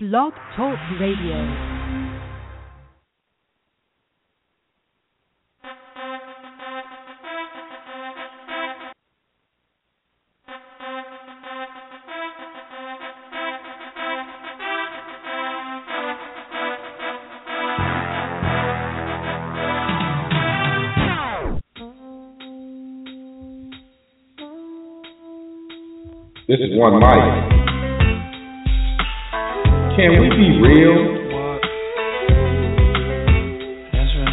Blog Talk Radio. This is one mic. Can we be real?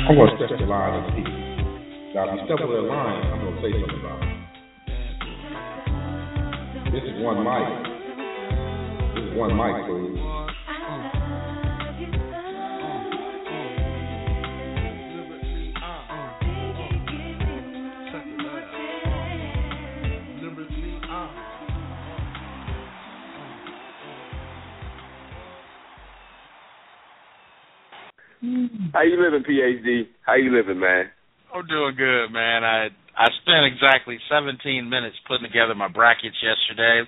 I'm gonna step the line of people. Now, if you step over that line, I'm gonna say something about it. This is one mic. This is one mic, please. How you living, PhD? How you living, man? I'm doing good, man. I I spent exactly 17 minutes putting together my brackets yesterday,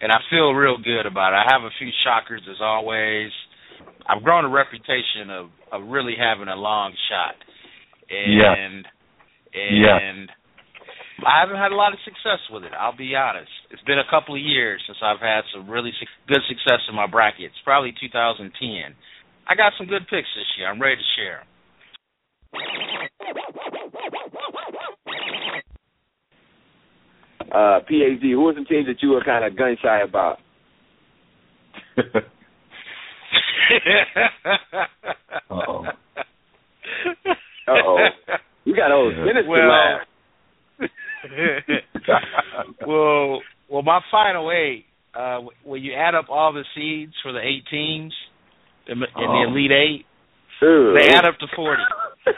and I feel real good about it. I have a few shockers as always. I've grown a reputation of of really having a long shot, and and I haven't had a lot of success with it. I'll be honest. It's been a couple of years since I've had some really su- good success in my brackets. Probably 2010. I got some good picks this year. I'm ready to share 'em. Uh, PhD, who was the team that you were kind of gun shy about? Uh-oh. Uh-oh. You got old minutes well, to laugh. well, well, my final eight. Uh, when you add up all the seeds for the eight teams in, the- in the Oh. Elite Eight, Ugh. they add up to forty.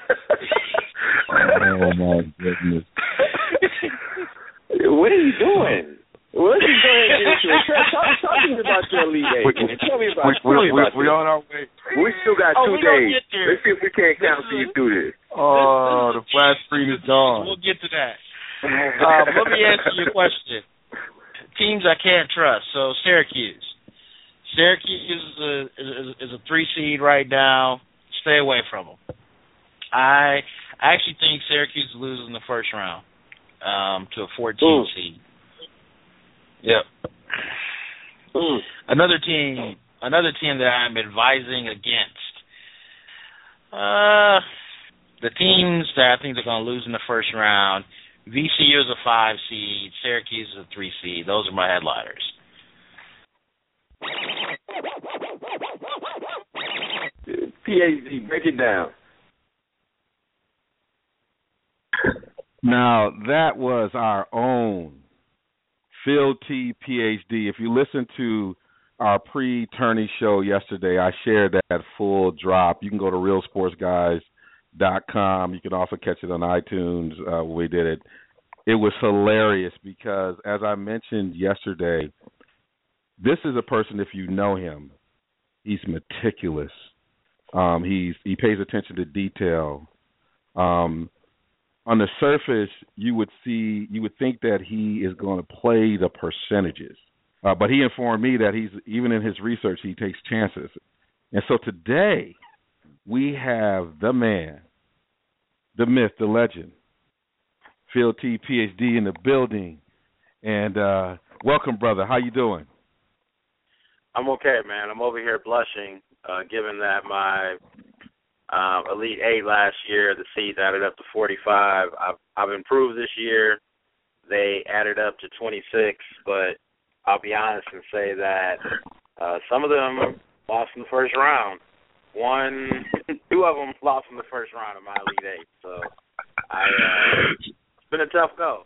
oh my goodness. what are you doing? What are you talk, talk to me about your Elite Eight. man. Tell me about, we, tell me we, about we this. on our way. We still got Oh, two days. Let's see if we can't count This till you is- do this. Oh, the flash screen is gone. We'll get to that. Um, let me answer your question. Teams I can't trust. So Syracuse. Syracuse is a, is, is a three seed right now. Stay away from them. I I actually think Syracuse is losing the first round um, to a 14 Ooh. seed. Yep. Mm. Another team, another team that I'm advising against. Uh, the teams that I think they're going to lose in the first round. VCU is a five seed. Syracuse is a three seed. Those are my headliners. PhD, break it down. Now that was our own Phil T. PhD. If you listen to our pre-tourney show yesterday, I shared that full drop. You can go to realsportsguys.com. You can also catch it on iTunes. Uh, we did it. It was hilarious because, as I mentioned yesterday, this is a person. If you know him, he's meticulous. Um, he's he pays attention to detail. Um, on the surface, you would see, you would think that he is going to play the percentages, uh, but he informed me that he's even in his research he takes chances, and so today we have the man, the myth, the legend, Phil T. PhD in the building, and uh, welcome, brother. How you doing? I'm okay, man. I'm over here blushing, uh, given that my um, Elite Eight last year, the seeds added up to 45. I've I've improved this year. They added up to 26, but I'll be honest and say that uh, some of them lost in the first round. One, two of them lost in the first round of my Elite Eight. So I, uh, it's been a tough go.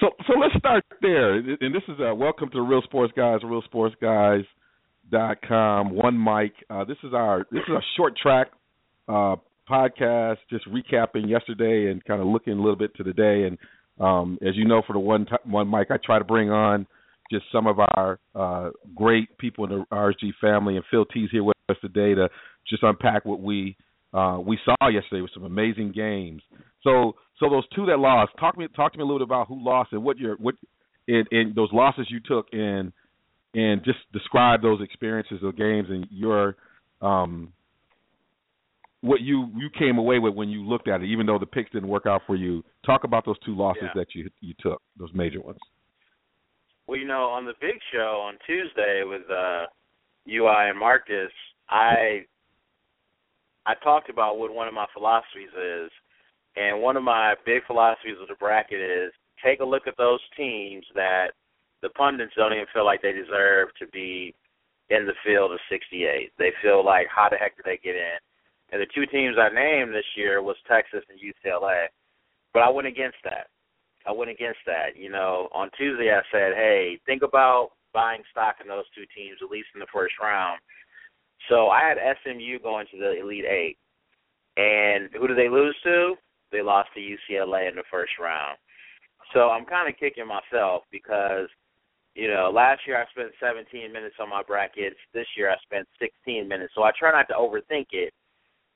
So so let's start there. And this is uh welcome to Real Sports Guys, Real Sports Guys, realsportsguys.com, one mic. Uh this is our this is a short track uh podcast just recapping yesterday and kind of looking a little bit to the day and um as you know for the one t- one mic I try to bring on just some of our uh great people in the RSG family and Phil T's here with us today to just unpack what we uh we saw yesterday with some amazing games. So so those two that lost, talk me talk to me a little bit about who lost and what your what in, in those losses you took and and just describe those experiences of games and your um, what you you came away with when you looked at it, even though the picks didn't work out for you. Talk about those two losses Yeah. that you you took, those major ones. Well, you know, on the big show on Tuesday with uh UI and Marcus, I I talked about what one of my philosophies is, and one of my big philosophies of the bracket is take a look at those teams that the pundits don't even feel like they deserve to be in the field of 68. They feel like how the heck did they get in? And the two teams I named this year was Texas and UCLA, but I went against that. I went against that. You know, on Tuesday I said, hey, think about buying stock in those two teams at least in the first round. So I had SMU going to the Elite Eight, and who did they lose to? They lost to UCLA in the first round. So I'm kind of kicking myself because, you know, last year I spent 17 minutes on my brackets. This year I spent 16 minutes. So I try not to overthink it,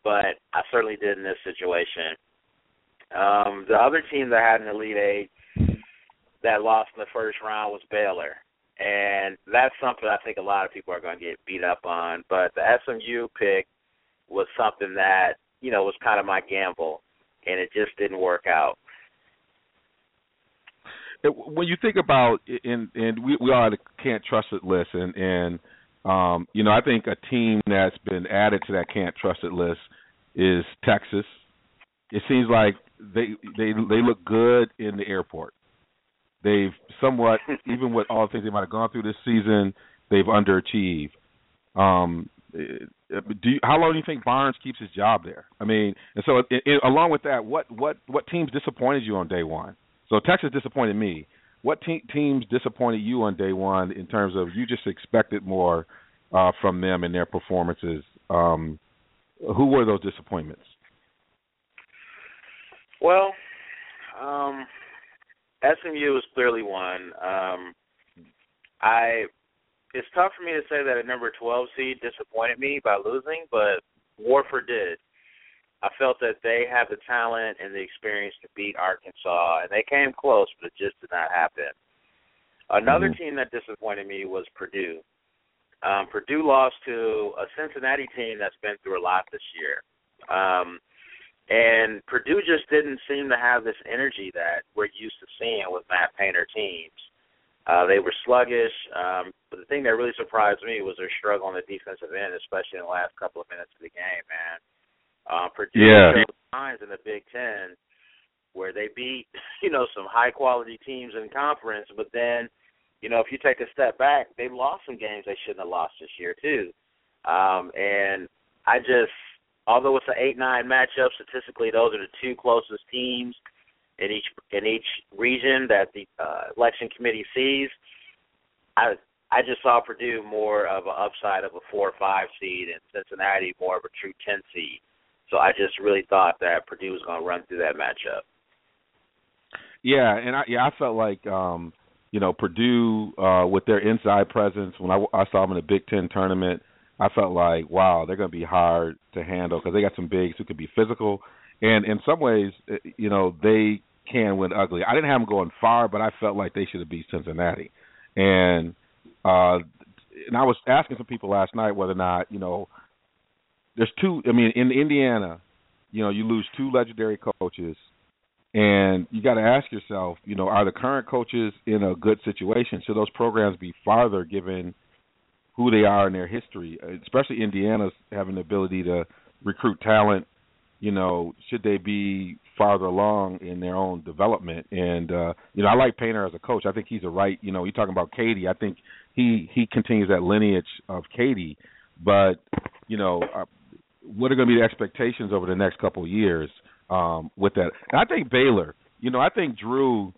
but I certainly did in this situation. Um, the other team that had an Elite Eight that lost in the first round was Baylor. And that's something I think a lot of people are going to get beat up on. But the SMU pick was something that, you know, was kind of my gamble, and it just didn't work out. It- When you think about and and we we are the can't trust it list and and um you know I think a team that's been added to that can't trust it list is Texas. It seems like they they they look good in the airport. They've somewhat even with all the things they might have gone through this season, they've underachieved. Um, do you, how long do you think Barnes keeps his job there? I mean, and so i i along with that, what what what teams disappointed you on day one? So Texas disappointed me. What te- teams disappointed you on day one in terms of you just expected more uh, from them and their performances? Um, who were those disappointments? Well, um, SMU was clearly one. Um, I it's tough for me to say that a number 12 seed disappointed me by losing, but Wofford did. I felt that they have the talent and the experience to beat Arkansas, and they came close, but it just did not happen. Another Mhm. team that disappointed me was Purdue. Um, Purdue lost to a Cincinnati team that's been through a lot this year. Um, and Purdue just didn't seem to have this energy that we're used to seeing with Matt Painter teams. Uh, they were sluggish, um, but the thing that really surprised me was their struggle on the defensive end, especially in the last couple of minutes of the game, man. Uh, Purdue Yeah. showed signs in the Big Ten where they beat, you know, some high quality teams in conference, but then, you know, if you take a step back, they lost some games they shouldn't have lost this year too. Um, and I just although it's an eight nine matchup, statistically those are the two closest teams in each in each region that the uh, election committee sees. I I just saw Purdue more of an upside of a four or five seed, and Cincinnati more of a true ten seed. So I just really thought that Purdue was going to run through that matchup. Yeah, and I yeah I felt like um you know Purdue uh with their inside presence when I, I saw them in the Big Ten tournament, I felt like wow they're going to be hard to handle because they got some bigs who could be physical, and in some ways uh, you know they can win ugly. I didn't have them going far, but I felt like they should have beat Cincinnati, and uh and I was asking some people last night whether or not you know there's two. I mean in Indiana, you know you lose two legendary coaches and you got to ask yourself, you know, are the current coaches in a good situation? Should those programs be farther given who they are in their history? Especially Indiana's having the ability to recruit talent. You know, should they be farther along in their own development? And uh, you know, I like Painter as a coach. I think he's a right. You know, you're talking about Keady. I think he he continues that lineage of Keady. But you know, uh, what are going to be the expectations over the next couple of years? um, with that. And I think Baylor, you know, I think Drew,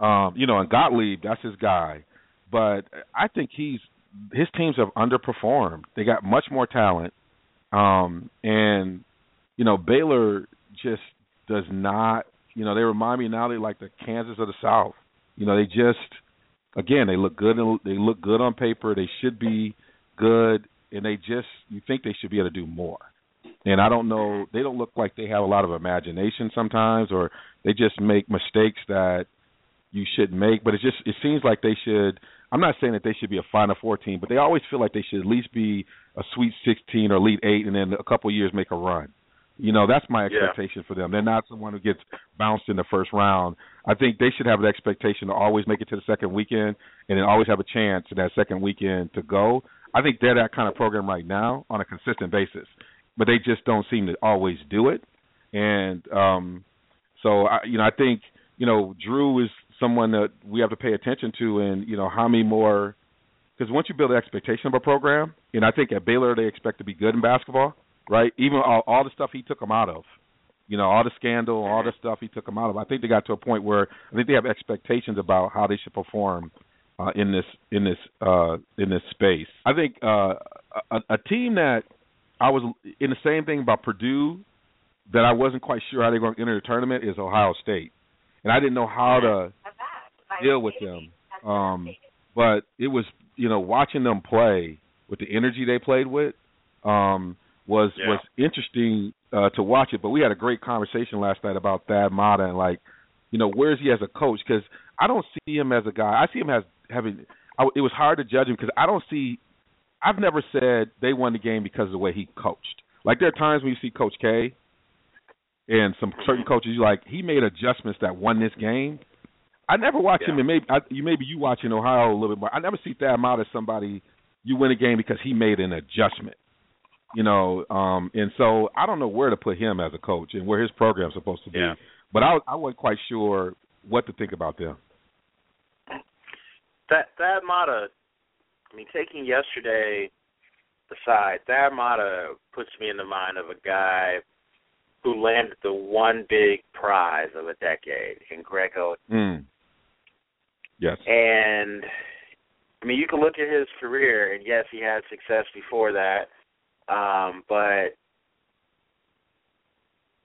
um, you know, and Gottlieb, that's his guy. But I think he's his teams have underperformed. They got much more talent, um, and you know, Baylor just does not. You know, they remind me now they like the Kansas of the South. You know, they just again they look good. and They look good on paper. They should be good, and they just you think they should be able to do more and I don't know. They don't look like they have a lot of imagination sometimes, or they just make mistakes that you shouldn't make. But it just it seems like they should I'm not saying that they should be a Final Four team, but they always feel like they should at least be a Sweet 16 or Elite Eight, and then a couple of years make a run. You know, that's my expectation yeah. for them. They're not someone who gets bounced in the first round. I think they should have the expectation to always make it to the second weekend and then always have a chance in that second weekend to go. I think they're that kind of program right now on a consistent basis, but they just don't seem to always do it. And um so I you know, I think, you know, Drew is someone that we have to pay attention to and, you know, how many more because once you build an expectation of a program, and I think at Baylor they expect to be good in basketball – right? Even all, all the stuff he took them out of, you know, all the scandal, all the stuff he took them out of. I think they got to a point where I think they have expectations about how they should perform uh, in this in this uh, in this space. I think uh, a, a team that I was in the same thing about Purdue that I wasn't quite sure how they're going to enter the tournament is Ohio State, and I didn't know how to deal with them. Um, but it was you know watching them play with the energy they played with. Um, was yeah. was interesting uh, to watch it. But we had a great conversation last night about Thad Matta and like, you know, where is he as a coach? Because I don't see him as a guy. I see him as having. I, it was hard to judge him because I don't see. I've never said they won the game because of the way he coached. Like there are times when you see Coach K and some certain coaches, you like he made adjustments that won this game. I never watch yeah. him, and maybe I, you maybe you watch in Ohio a little bit more. I never see Thad Matta as somebody you win a game because he made an adjustment you know, um, and so I don't know where to put him as a coach and where his program's supposed to be. Yeah. But I, I wasn't quite sure what to think about them. That that Matta, I mean, taking yesterday aside, that Matta puts me in the mind of a guy who landed the one big prize of a decade in Greg Oden. Mm. Yes. And I mean, you can look at his career, and yes, he had success before that um, but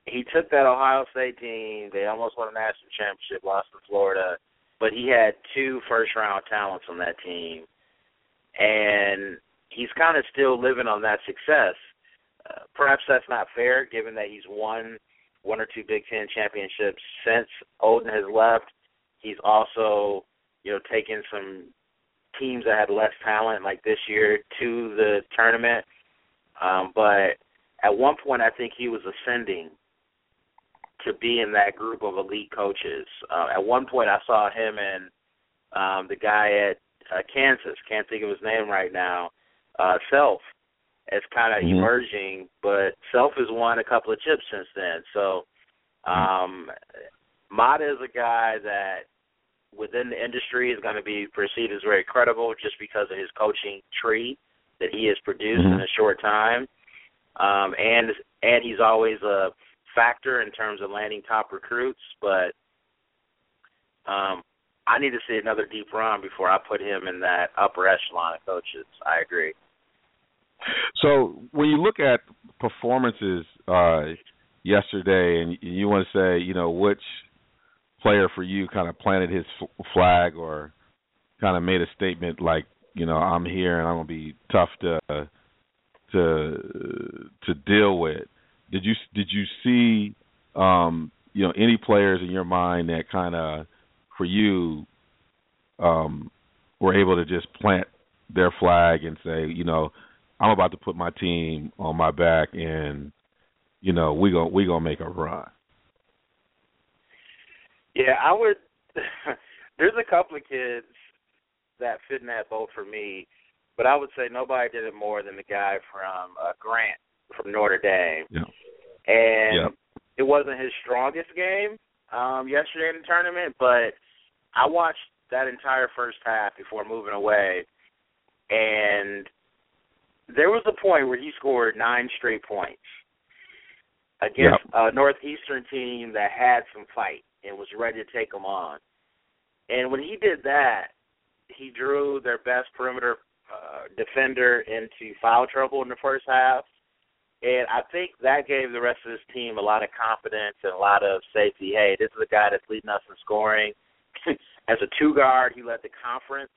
he took that Ohio State team. They almost won a national championship, lost to Florida, but he had two first round talents on that team, and he's kind of still living on that success. Uh, perhaps that's not fair, given that he's won one or two Big Ten championships since Oden has left. He's also, you know, taken some teams that had less talent, like this year, to the tournament. Um, but at one point, I think he was ascending to be in that group of elite coaches. Uh, at one point, I saw him and um, the guy at uh, Kansas, can't think of his name right now, uh, Self, as kind of mm-hmm. emerging. But Self has won a couple of chips since then. So um, Matta is a guy that within the industry is going to be perceived as very credible just because of his coaching tree that he has produced mm-hmm. in a short time, um, and and he's always a factor in terms of landing top recruits. But um, I need to see another deep run before I put him in that upper echelon of coaches. I agree. So when you look at performances uh, yesterday, and you want to say, you know, which player for you kind of planted his flag or kind of made a statement like you know I'm here and I'm gonna be tough to to to deal with. Did you did you see um, you know any players in your mind that kind of for you um, were able to just plant their flag and say, you know, I'm about to put my team on my back and you know we going we gonna make a run. Yeah, I would. there's a couple of kids that fit in that boat for me. But I would say nobody did it more than the guy from uh, Grant from Notre Dame. Yeah. And yeah. it wasn't his strongest game um yesterday in the tournament, but I watched that entire first half before moving away and there was a point where he scored nine straight points against yep. a northeastern team that had some fight and was ready to take them on. And when he did that, he drew their best perimeter uh, defender into foul trouble in the first half. And I think that gave the rest of his team a lot of confidence and a lot of safety. Hey, this is a guy that's leading us in scoring. As a two guard, he led the conference,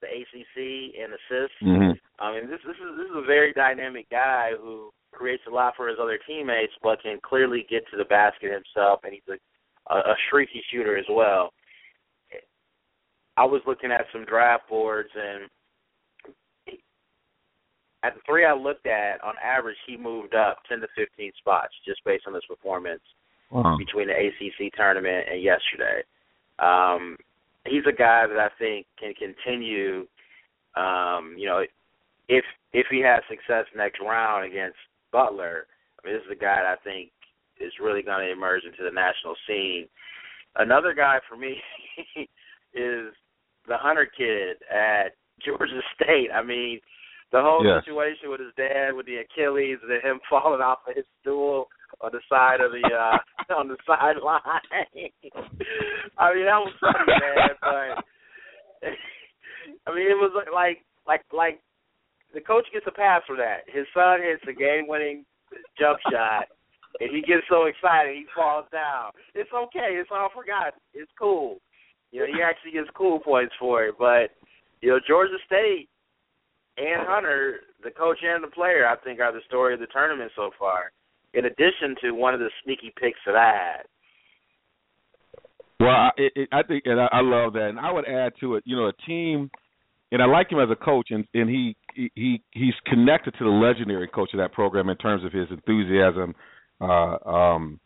the ACC, in assists. Mm-hmm. I mean, this this is this is a very dynamic guy who creates a lot for his other teammates, but can clearly get to the basket himself, and he's a a, a streaky shooter as well I was looking at some draft boards and at the three I looked at, on average, he moved up 10 to 15 spots just based on his performance Wow. between the ACC tournament and yesterday. Um, he's a guy that I think can continue. Um, you know, if if he has success next round against Butler, I mean, this is a guy that I think is really going to emerge into the national scene. Another guy for me is the Hunter kid at Georgia State. I mean, the whole Yes. situation with his dad with the Achilles and him falling off of his stool on the side of the uh on the sideline. I mean that was funny, man, but I mean it was like like like the coach gets a pass for that. His son hits a game winning jump shot and he gets so excited he falls down. It's okay, it's all forgotten. It's cool. You know, he actually gets cool points for it. But, you know, Georgia State and Hunter, the coach and the player, I think are the story of the tournament so far. In addition to one of the sneaky picks that I had. Well, I, it, I think, and I, I love that, and I would add to it. You know, a team, and I like him as a coach, and and he he he's connected to the legendary coach of that program in terms of his enthusiasm uh, um,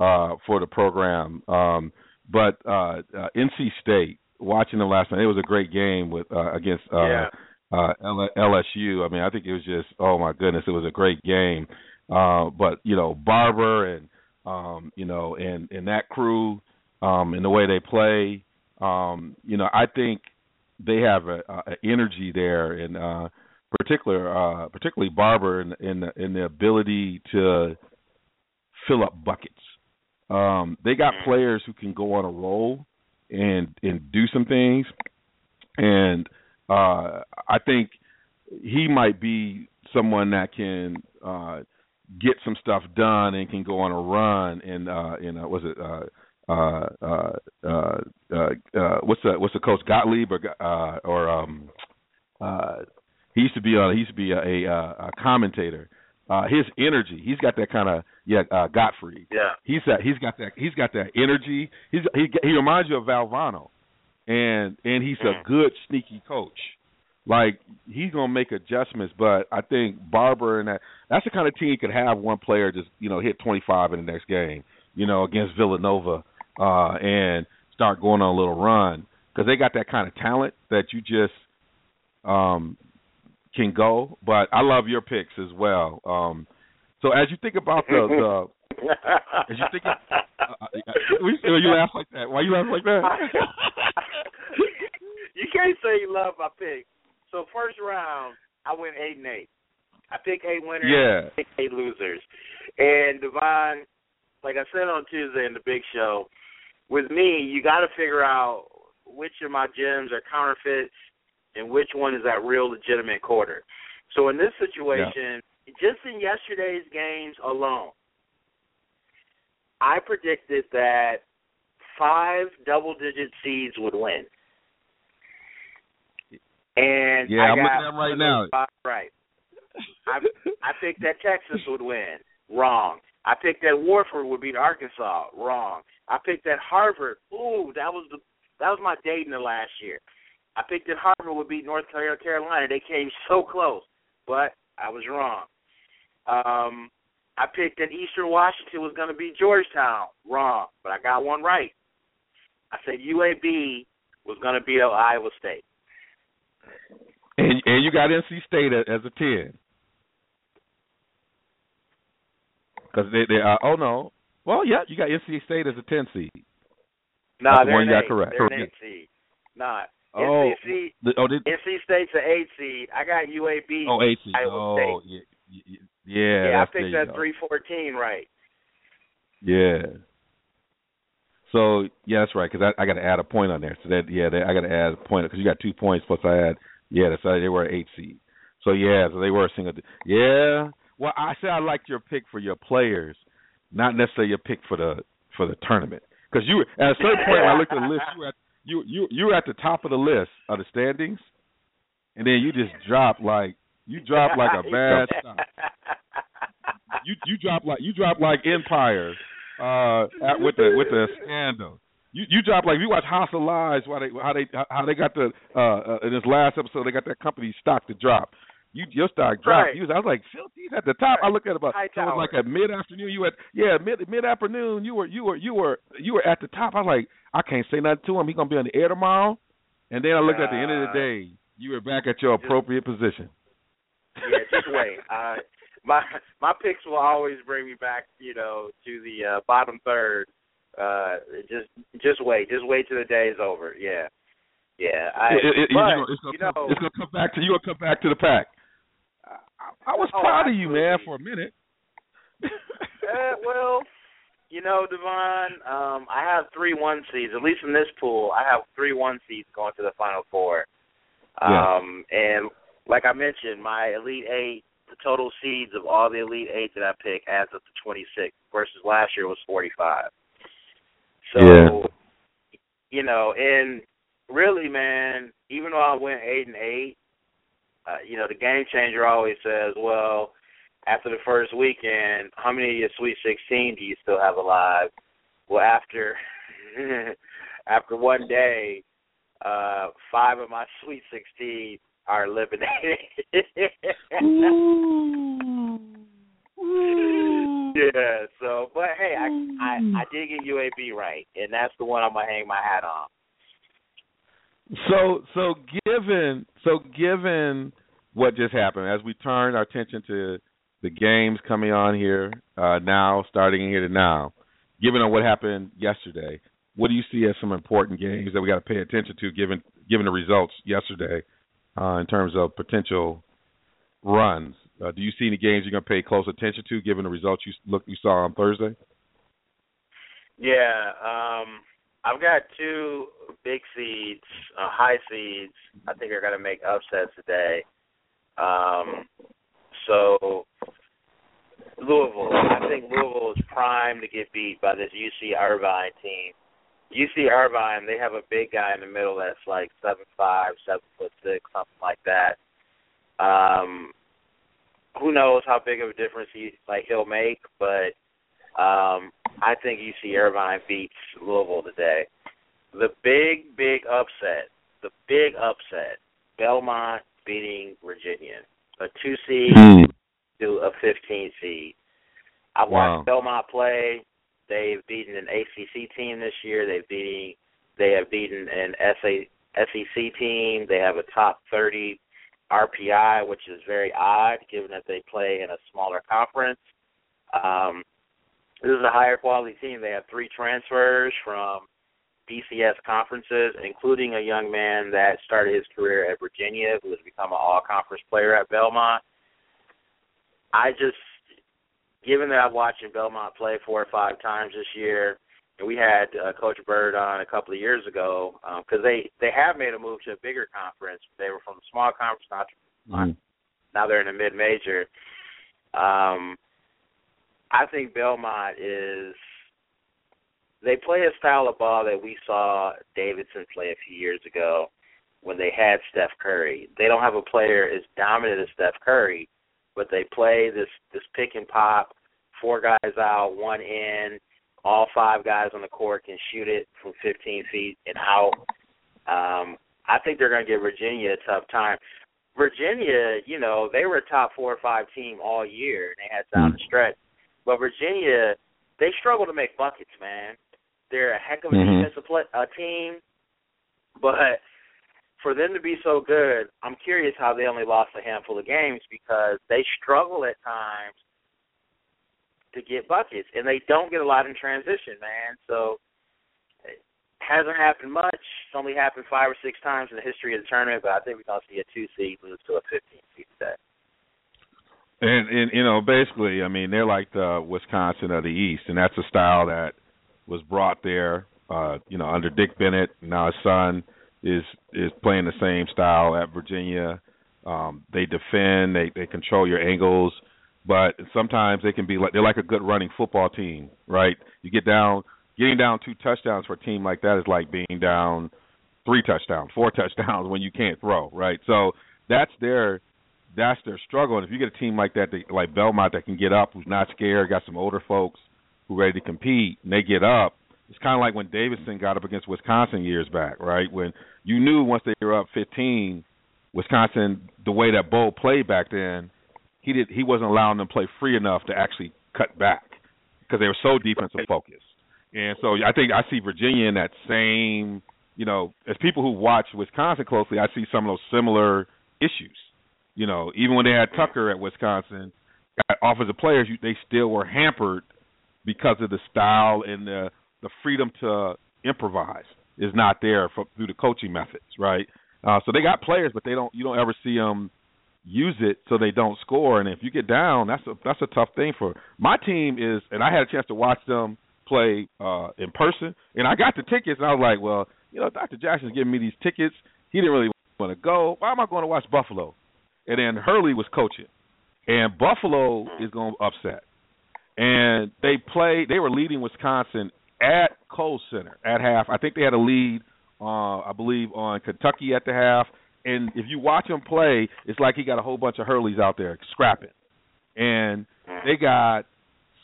uh, for the program. Um, but uh, uh, NC State, watching them last night, it was a great game with uh, against uh, Yeah. uh, L- LSU. I mean, I think it was just, oh my goodness, it was a great game. Uh, but you know, Barber and um, you know, and and that crew, um, and the way they play, um, you know, I think they have a, a a energy there, and uh, particular, uh, particularly Barber, in in the, in the ability to fill up buckets. Um, they got players who can go on a roll and and do some things, and uh, I think he might be someone that can uh, get some stuff done and can go on a run. And uh, and uh, was it uh, uh, uh, uh, uh, uh, what's the what's the coach Gottlieb or uh, or um, uh, he used to be on he used to be a, a, a commentator. Uh, his energy, he's got that kind of yeah, uh, Gottfried. Yeah. He's that he's got that he's got that energy. He's he he reminds you of Valvano, and and he's a good sneaky coach. Like he's gonna make adjustments, but I think Barber and that that's the kind of team you could have one player just you know hit 25 in the next game, you know against Villanova, uh, and start going on a little run because they got that kind of talent that you just um can go. But I love your picks as well. Um, so as you think about the, the as you think, uh, uh, you laugh like that. Why you laugh like that? you can't say you love my pick. So first round, I went eight and eight. I pick eight winners. Yeah. I pick eight losers. And Devon, like I said on Tuesday in the Big Show, with me, you got to figure out which of my gems are counterfeits and which one is that real legitimate quarter. So in this situation, just in yesterday's games alone, I predicted that five double digit seeds would win. And Yeah, I I'm looking at them right now. Right. I I picked that Texas would win. Wrong. I picked that Wofford would beat Arkansas. Wrong. I picked that Harvard. Ooh, that was the that was my date in the last year. I picked that Harvard would beat North Carolina. They came so close, but I was wrong. Um, I picked that Eastern Washington was going to beat Georgetown. Wrong, but I got one right. I said UAB was going to beat Iowa State. And and you got NC State as, a ten. Because they they uh, oh no well yeah you got NC State as a ten seed. No, That's the they're one an you got eight. correct. They're an eight seed. Nah, Oh, NC, the, oh, did, NC State's an eight seed. I got UAB. oh eight seed. Iowa Oh State. yeah yeah, yeah, yeah, I think that's, picked that three fourteen right. Yeah. So yeah, that's right. Because I, I got to add a point on there. So that yeah, they, I got to add a point because you got two points plus I had yeah. That's uh, they were an eight seed. So yeah, so they were a single. Yeah. Well, I said I liked your pick for your players, not necessarily your pick for the for the tournament. Because you at a certain point when I looked at the list, you were at you you you were at the top of the list of the standings, and then you just dropped like you dropped like a bad stock. You you dropped like you dropped like Empire uh at, with the with the scandal. You you drop like you watch House of Lies. Why they how they how they got the uh, uh in this last episode they got that company stock to drop. You your stock dropped. Right. You was, I was like, Phil's at the top. I looked at about it was like at mid afternoon. You at yeah mid mid afternoon. You were you were you were you were at the top. I was like, I can't say nothing to him. He gonna be on the air tomorrow. And then I looked at the end of the day. You were back at your appropriate position. yeah, just wait. Uh, my my picks will always bring me back, you know, to the uh, bottom third. Uh, just just wait, just wait till the day is over. Yeah, yeah. I, It- it- but it's gonna you come, know, it's gonna come back to you. Gonna come back to the pack. I, I was Oh, proud of you, man, for a minute. uh, well, you know, Devon, um, I have three one seeds. At least in this pool, I have three one seeds going to the final four. Yeah. Um, and like I mentioned, my elite eight, the total seeds of all the elite eight that I pick adds up to twenty six. Versus last year was forty five. So, Yeah. you know, and really, man, even though I went eight and eight, uh, you know, the game changer always says, well, after the first weekend, how many of your Sweet 16 do you still have alive? Well, after after one day, uh, five of my Sweet 16 are eliminated. yeah. So, but hey, I, I I did get UAB right, and that's the one I'm gonna hang my hat on. So so given so given what just happened, as we turn our attention to the games coming on here uh, now, starting here to now, given on what happened yesterday, what do you see as some important games that we got to pay attention to, given given the results yesterday, uh, in terms of potential runs? Uh, do you see any games you're going to pay close attention to, given the results you look you saw on Thursday? Yeah, um, I've got two big seeds, uh, high seeds. I think are going to make upsets today. Um, so Louisville, I think Louisville is primed to get beat by this UC Irvine team. UC Irvine, they have a big guy in the middle that's like seven five, seven foot six, something like that. Um, who knows how big of a difference he like he'll make, but um, I think UC Irvine beats Louisville today. The big, big upset, the big upset, Belmont beating Virginia, a two seed to a 15 seed. I watched Wow. Belmont play. They've beaten an ACC team this year. They've beaten they have beaten an SA, SEC team. They have a top 30 RPI, which is very odd given that they play in a smaller conference. Um, this is a higher quality team. They have three transfers from BCS conferences, including a young man that started his career at Virginia, who has become an all-conference player at Belmont. I just, given that I've watched Belmont play four or five times this year, and we had uh, Coach Byrd on a couple of years ago because they they have made a move to a bigger conference. They were from a small conference, not Mhm. now they're in a mid major. Um, I think Belmont is they play a style of ball that we saw Davidson play a few years ago when they had Steph Curry. They don't have a player as dominant as Steph Curry, but they play this this pick and pop, four guys out, one in, all five guys on the court can shoot it from 15 feet and out. Um, I think they're going to give Virginia a tough time. Virginia, you know, they were a top four or five team all year, and they had down the stretch. But Virginia, they struggle to make buckets, man. They're a heck of a Mhm. defensive play, uh, team, but for them to be so good, I'm curious how they only lost a handful of games because they struggle at times to get buckets, and they don't get a lot in transition, man. So it hasn't happened much. It's only happened five or six times in the history of the tournament, but I think we're gonna see a two seed lose to a 15 seed today. And and you know, basically, I mean, they're like the Wisconsin of the East, and that's a style that was brought there, uh, you know, under Dick Bennett. Now his son is is playing the same style at Virginia. Um, they defend, they they control your angles, but sometimes they can be like they're like a good running football team, right? You get down, getting down two touchdowns for a team like that is like being down three touchdowns, four touchdowns when you can't throw, right? So that's their that's their struggle. And if you get a team like that, that like Belmont, that can get up, who's not scared, got some older folks who ready to compete, and they get up, It's kind of like when Davidson got up against Wisconsin years back, right? When you knew once they were up 15, Wisconsin, the way that Bo played back then, he did he wasn't allowing them to play free enough to actually cut back because they were so defensive focused. And so I think I see Virginia in that same, you know, as people who watch Wisconsin closely, I see some of those similar issues. You know, even when they had Tucker at Wisconsin, uh, offensive players, they still were hampered because of the style and the the freedom to improvise is not there for, through the coaching methods, right? Uh, so they got players, but they don't. You don't ever see them use it so they don't score. And if you get down, that's a that's a tough thing for my team. Is and I had a chance to watch them play uh in person, and I got the tickets, and I was like, well, you know, Dr. Jackson's giving me these tickets. He didn't really want to go. Why am I going to watch Buffalo? And then Hurley was coaching, and Buffalo is going to upset. And they played. They were leading Wisconsin at Kohl Center at half. I think they had a lead, uh, I believe, on Kentucky at the half. And if you watch him play, it's like he got a whole bunch of Hurleys out there scrapping. And they got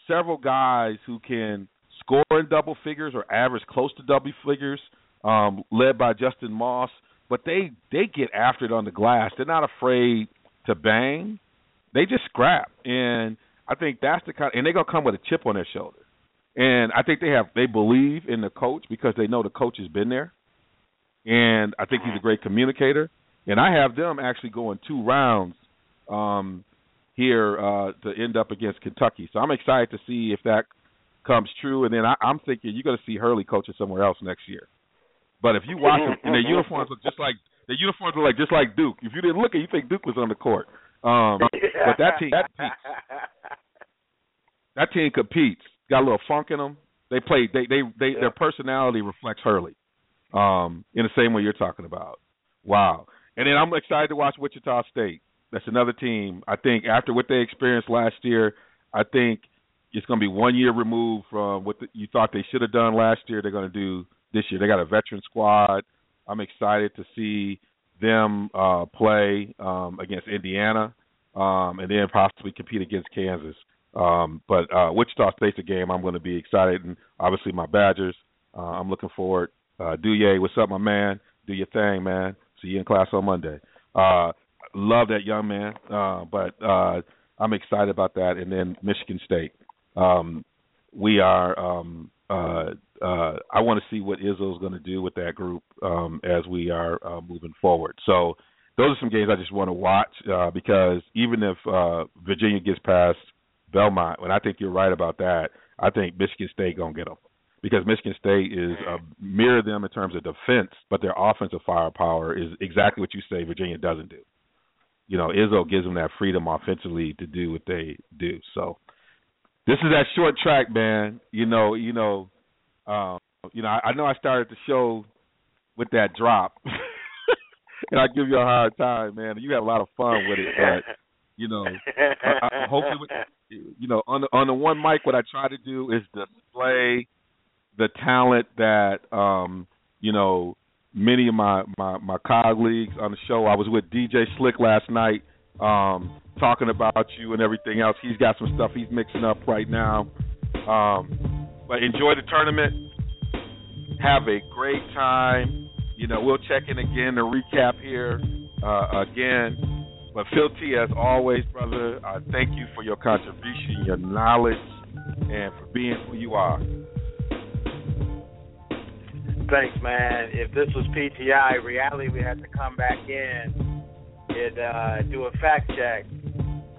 several guys who can score in double figures or average close to double figures, um, led by Justin Moss. But they they get after it on the glass. They're not afraid to bang. They just scrap, and I think that's the kind. And they're gonna come with a chip on their shoulder. And I think they have they believe in the coach because they know the coach has been there. And I think he's a great communicator. And I have them actually going two rounds um here uh to end up against Kentucky. So I'm excited to see if that comes true and then I, I'm thinking you're gonna see Hurley coaching somewhere else next year. But if you watch them and their uniforms look just like their uniforms look like just like Duke. If you didn't look at you think Duke was on the court. Um but that team that competes. That team competes got a little funk in them. They play. They they they yeah. their personality reflects Hurley, um, in the same way you're talking about. Wow. And then I'm excited to watch Wichita State. That's another team. I think after what they experienced last year, I think it's going to be one year removed from what the, you thought they should have done last year. They're going to do this year. They got a veteran squad. I'm excited to see them uh, play um, against Indiana um, and then possibly compete against Kansas. Um, but uh, Wichita State's a game I'm going to be excited, and obviously my Badgers. Uh, I'm looking forward. Uh, Duje, what's up, my man? Do your thing, man. See you in class on Monday. Uh, love that young man, uh, but uh, I'm excited about that. And then Michigan State. Um, we are. Um, uh, uh, I want to see what Izzo's going to do with that group um, as we are uh, moving forward. So those are some games I just want to watch uh, because even if uh, Virginia gets past Belmont, and I think you're right about that. I think Michigan State gonna get them because Michigan State is uh, mirror them in terms of defense, but their offensive firepower is exactly what you say Virginia doesn't do. You know, Izzo gives them that freedom offensively to do what they do. So this is that short track, man. You know, you know, um, you know. I, I know I started the show with that drop, and I give you a hard time, man. You had a lot of fun with it, but you know, I, I, hopefully, with, you know, on the on the one mic, what I try to do is display the talent that um, you know many of my my my colleagues on the show. I was with DJ Slick last night, um, talking about you and everything else. He's got some stuff he's mixing up right now. Um, but enjoy the tournament. Have a great time. You know, we'll check in again to recap here uh, again. But Phil T, as always, brother, I thank you for your contribution, your knowledge, and for being who you are. Thanks, man. If this was PTI reality, we had to come back in and uh, do a fact check.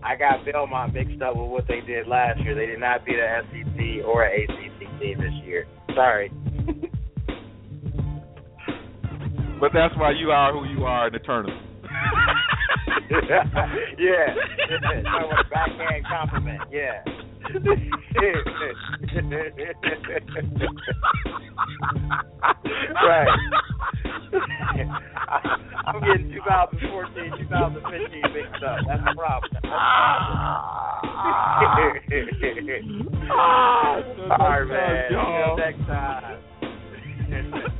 I got Belmont mixed up with what they did last year. They did not beat a SEC or an ACC team this year. Sorry. but that's why you are who you are in the tournament. yeah. That was a backhand compliment. Yeah. right. I'm getting 2014, 2015 mixed up. That's the problem. That's the problem. All right, man. Until next time.